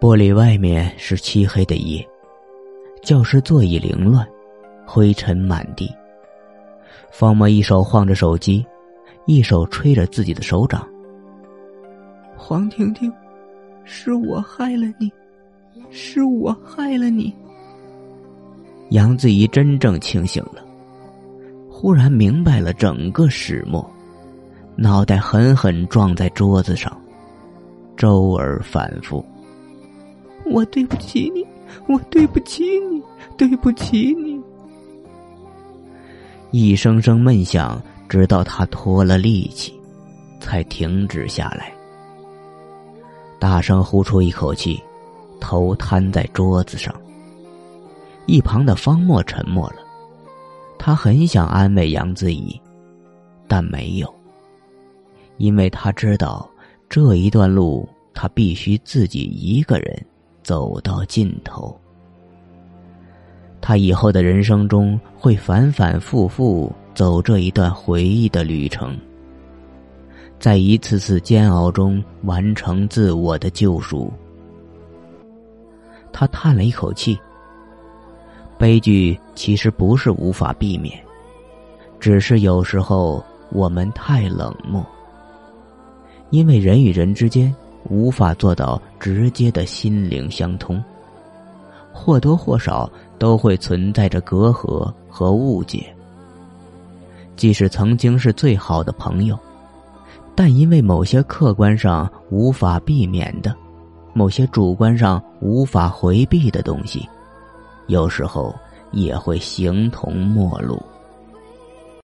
玻璃外面是漆黑的夜，教室座椅凌乱，灰尘满地。方墨一手晃着手机，一手吹着自己的手掌。黄婷婷，是我害了你，是我害了你。杨子怡真正清醒了，忽然明白了整个始末，脑袋狠狠撞在桌子上，周而反复。我对不起你，我对不起你，对不起你。一声声闷响，直到他脱了力气，才停止下来。大声呼出一口气，头瘫在桌子上。一旁的方墨沉默了，他很想安慰杨子怡，但没有，因为他知道这一段路他必须自己一个人走到尽头。他以后的人生中会反反复复走这一段回忆的旅程，在一次次煎熬中完成自我的救赎。他叹了一口气。悲剧其实不是无法避免，只是有时候我们太冷漠，因为人与人之间无法做到直接的心灵相通，或多或少都会存在着隔阂和误解。即使曾经是最好的朋友，但因为某些客观上无法避免的，某些主观上无法回避的东西。有时候也会形同陌路。